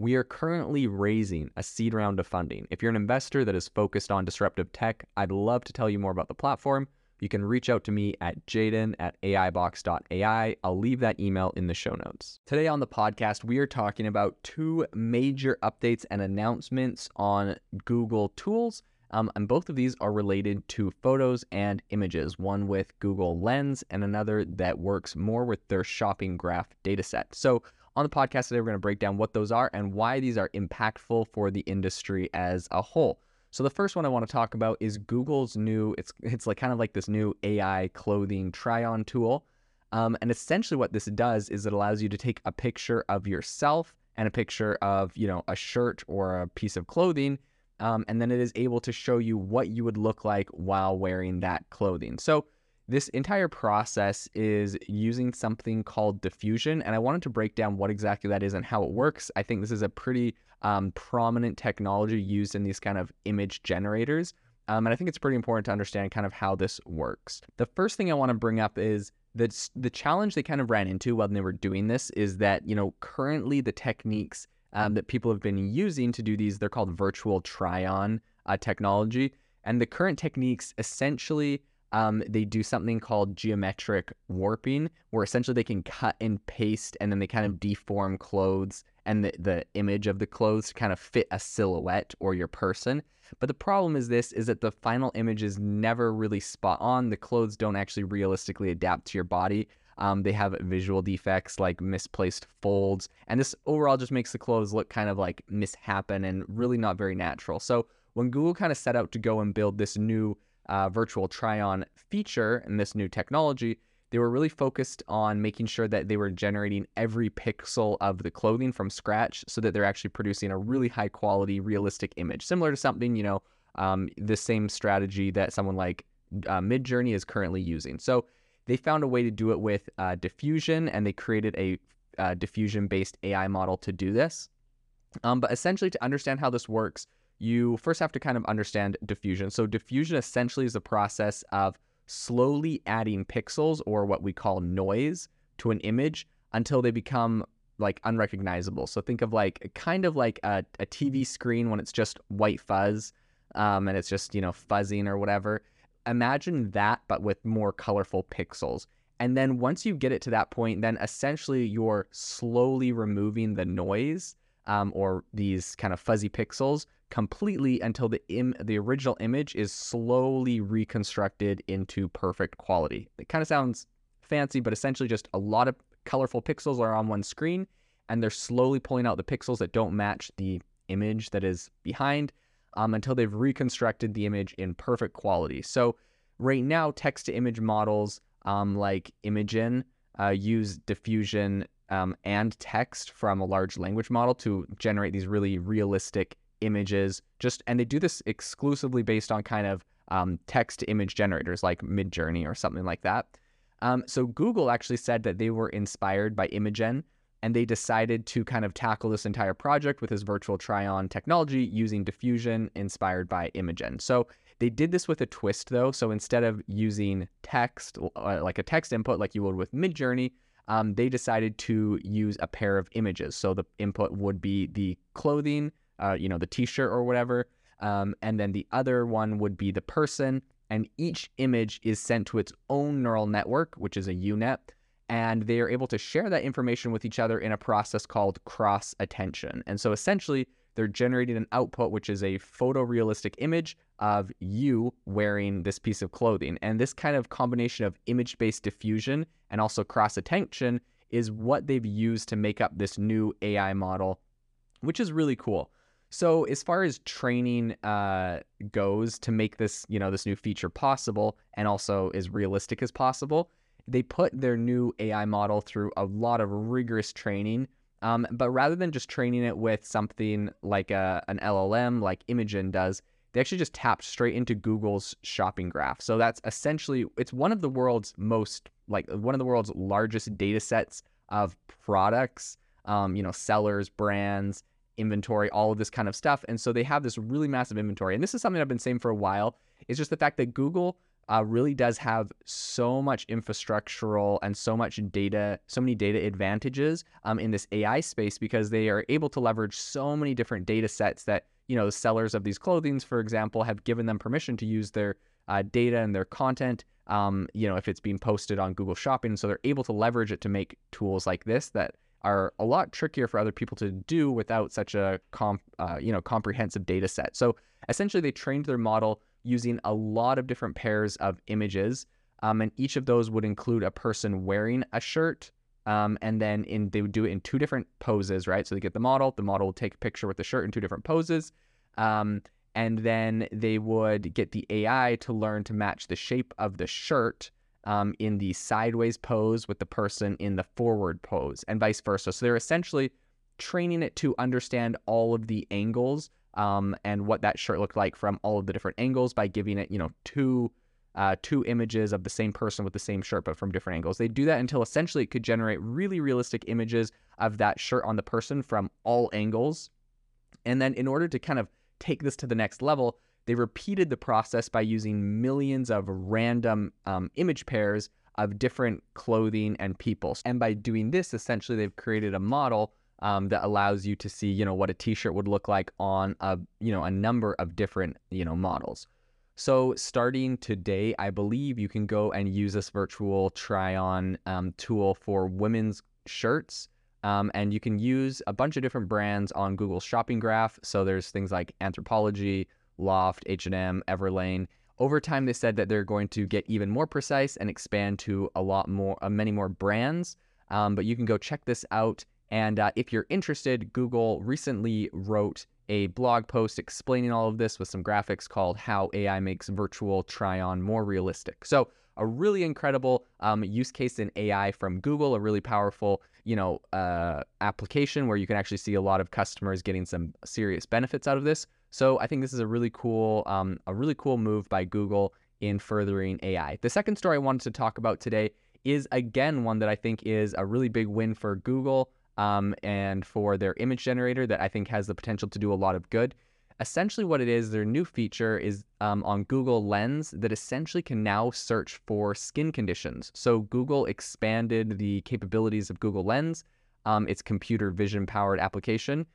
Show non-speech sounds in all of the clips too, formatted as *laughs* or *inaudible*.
We are currently raising a seed round of funding. If you're an investor that is focused on disruptive tech, I'd love to tell you more about the platform. You can reach out to me at jaeden at aibox.ai. I'll leave that email in the show notes. Today on the podcast, we are talking about two major updates and announcements on Google tools. Um, and both of these are related to photos and images, one with Google Lens and another that works more with their shopping graph dataset. So, on the podcast today, we're going to break down what those are and why these are impactful for the industry as a whole. So the first one I want to talk about is Google's new. It's it's like kind of like this new AI clothing try-on tool, um, and essentially what this does is it allows you to take a picture of yourself and a picture of you know a shirt or a piece of clothing, um, and then it is able to show you what you would look like while wearing that clothing. So this entire process is using something called diffusion, and I wanted to break down what exactly that is and how it works. I think this is a pretty um, prominent technology used in these kind of image generators. Um, and I think it's pretty important to understand kind of how this works. The first thing I want to bring up is that the challenge they kind of ran into while they were doing this is that, you know, currently the techniques um, that people have been using to do these, they're called virtual try on uh, technology. And the current techniques essentially um, they do something called geometric warping, where essentially they can cut and paste and then they kind of deform clothes and the, the image of the clothes to kind of fit a silhouette or your person. But the problem is this is that the final image is never really spot on. The clothes don't actually realistically adapt to your body. Um, they have visual defects like misplaced folds, and this overall just makes the clothes look kind of like mishappen and really not very natural. So when Google kind of set out to go and build this new uh, virtual try on feature and this new technology, they were really focused on making sure that they were generating every pixel of the clothing from scratch so that they're actually producing a really high quality, realistic image, similar to something, you know, um, the same strategy that someone like uh, Midjourney is currently using. So they found a way to do it with uh, diffusion and they created a uh, diffusion based AI model to do this. Um, but essentially, to understand how this works, you first have to kind of understand diffusion. So, diffusion essentially is a process of slowly adding pixels or what we call noise to an image until they become like unrecognizable. So, think of like kind of like a, a TV screen when it's just white fuzz um, and it's just, you know, fuzzing or whatever. Imagine that, but with more colorful pixels. And then once you get it to that point, then essentially you're slowly removing the noise um, or these kind of fuzzy pixels completely until the Im- the original image is slowly reconstructed into perfect quality. It kind of sounds fancy, but essentially just a lot of colorful pixels are on one screen, and they're slowly pulling out the pixels that don't match the image that is behind um, until they've reconstructed the image in perfect quality. So right now, text to image models um, like Imagen uh, use diffusion um, and text from a large language model to generate these really realistic images. Just and they do this exclusively based on kind of um, text image generators like Midjourney or something like that. Um, so Google actually said that they were inspired by Imagen and they decided to kind of tackle this entire project with this virtual try-on technology using diffusion inspired by Imagen. So they did this with a twist though. So instead of using text, uh, like a text input like you would with Midjourney, um, they decided to use a pair of images. So the input would be the clothing, uh, you know, the t-shirt or whatever. Um, and then the other one would be the person. And each image is sent to its own neural network, which is a UNet and they are able to share that information with each other in a process called cross attention. And so essentially, they're generating an output which is a photorealistic image of you wearing this piece of clothing. And this kind of combination of image based diffusion and also cross attention is what they've used to make up this new AI model, which is really cool. So as far as training uh, goes to make this, you know, this new feature possible and also as realistic as possible, they put their new AI model through a lot of rigorous training. Um, but rather than just training it with something like a, an LLM like Imagen does, they actually just tapped straight into Google's shopping graph. So that's essentially it's one of the world's most like one of the world's largest data sets of products, um, you know, sellers, brands, inventory, all of this kind of stuff. And so they have this really massive inventory. And this is something I've been saying for a while. It's just the fact that Google uh, really does have so much infrastructural and so much data, so many data advantages um, in this AI space because they are able to leverage so many different data sets that, you know, the sellers of these clothings, for example, have given them permission to use their uh, data and their content, um, you know, if it's being posted on Google Shopping. So they're able to leverage it to make tools like this that are a lot trickier for other people to do without such a comp, uh, you know, comprehensive data set. So essentially, they trained their model using a lot of different pairs of images. Um, and each of those would include a person wearing a shirt. Um, and then in they would do it in two different poses, right? So they get the model, the model will take a picture with the shirt in two different poses. Um, and then they would get the AI to learn to match the shape of the shirt um, in the sideways pose with the person in the forward pose, and vice versa. So they're essentially training it to understand all of the angles um, and what that shirt looked like from all of the different angles by giving it, you know, two uh, two images of the same person with the same shirt, but from different angles. They do that until essentially it could generate really realistic images of that shirt on the person from all angles. And then in order to kind of take this to the next level, they repeated the process by using millions of random um, image pairs of different clothing and people. And by doing this, essentially, they've created a model um, that allows you to see, you know, what a T-shirt would look like on a, you know, a number of different, you know, models. So starting today, I believe you can go and use this virtual try-on um, tool for women's shirts. Um, and you can use a bunch of different brands on Google's shopping graph. So there's things like Anthropologie, Loft, H&M, Everlane. Over time, they said that they're going to get even more precise and expand to a lot more, uh, many more brands. Um, but you can go check this out and uh, if you're interested, Google recently wrote a blog post explaining all of this with some graphics called How AI Makes Virtual Try On More Realistic. So, a really incredible um, use case in AI from Google, a really powerful, you know, uh, application where you can actually see a lot of customers getting some serious benefits out of this. So, I think this is a really cool, um, a really cool move by Google in furthering AI. The second story I wanted to talk about today is again one that I think is a really big win for Google um, and for their image generator that I think has the potential to do a lot of good. Essentially, what it is, their new feature is um, on Google Lens that essentially can now search for skin conditions. So, Google expanded the capabilities of Google Lens, um, its computer vision powered application.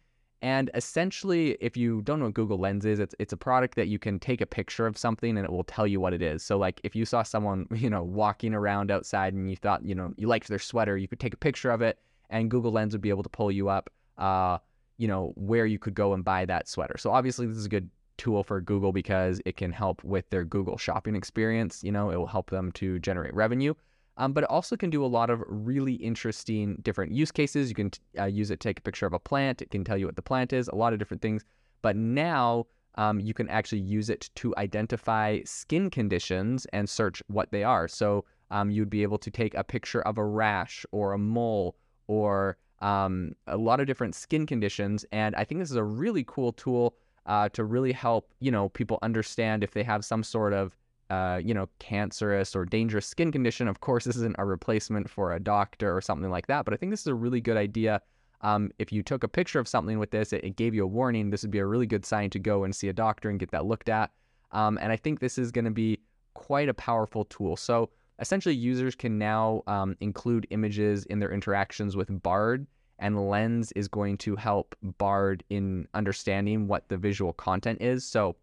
And essentially, if you don't know what Google Lens is, it's it's a product that you can take a picture of something and it will tell you what it is. So like if you saw someone, *laughs* you know, walking around outside and you thought, you know, you liked their sweater, you could take a picture of it and Google Lens would be able to pull you up, uh, you know, where you could go and buy that sweater. So obviously, this is a good tool for Google because it can help with their Google shopping experience. You know, it will help them to generate revenue. Um, but it also can do a lot of really interesting different use cases. You can uh, use it to take a picture of a plant. It can tell you what the plant is, a lot of different things. But now um, you can actually use it to identify skin conditions and search what they are. So um, you'd be able to take a picture of a rash or a mole or um, a lot of different skin conditions. And I think this is a really cool tool uh, to really help you know people understand if they have some sort of uh, you know, cancerous or dangerous skin condition. Of course, this isn't a replacement for a doctor or something like that, but I think this is a really good idea. Um, if you took a picture of something with this, it, it, gave you a warning. This would be a really good sign to go and see a doctor and get that looked at. Um, and I think this is going to be quite a powerful tool. So essentially, users can now um, include images in their interactions with Bard, and Lens is going to help Bard in understanding what the visual content is. So,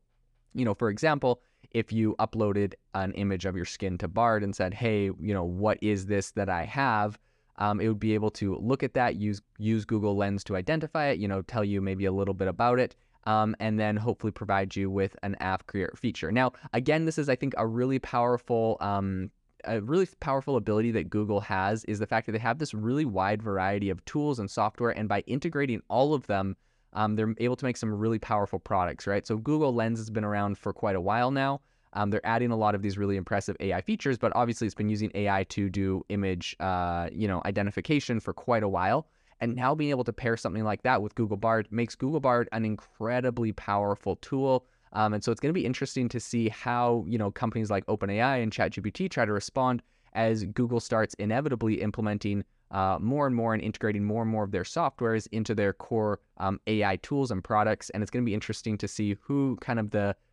you know, for example, if you uploaded an image of your skin to Bard and said, "Hey, you know, what is this that I have?" Um, it would be able to look at that, use use Google Lens to identify it, you know, tell you maybe a little bit about it, um, and then hopefully provide you with an app creator feature. Now, again, this is I think a really powerful. Um, a really powerful ability that Google has is the fact that they have this really wide variety of tools and software, and by integrating all of them, um, they're able to make some really powerful products, right? So Google Lens has been around for quite a while now. Um, they're adding a lot of these really impressive AI features, but obviously it's been using AI to do image, uh, you know, identification for quite a while. And now being able to pair something like that with Google Bard makes Google Bard an incredibly powerful tool. Um, and so it's going to be interesting to see how you know companies like OpenAI and ChatGPT try to respond as Google starts inevitably implementing uh, more and more and integrating more and more of their softwares into their core um, AI tools and products. And it's going to be interesting to see who kind of the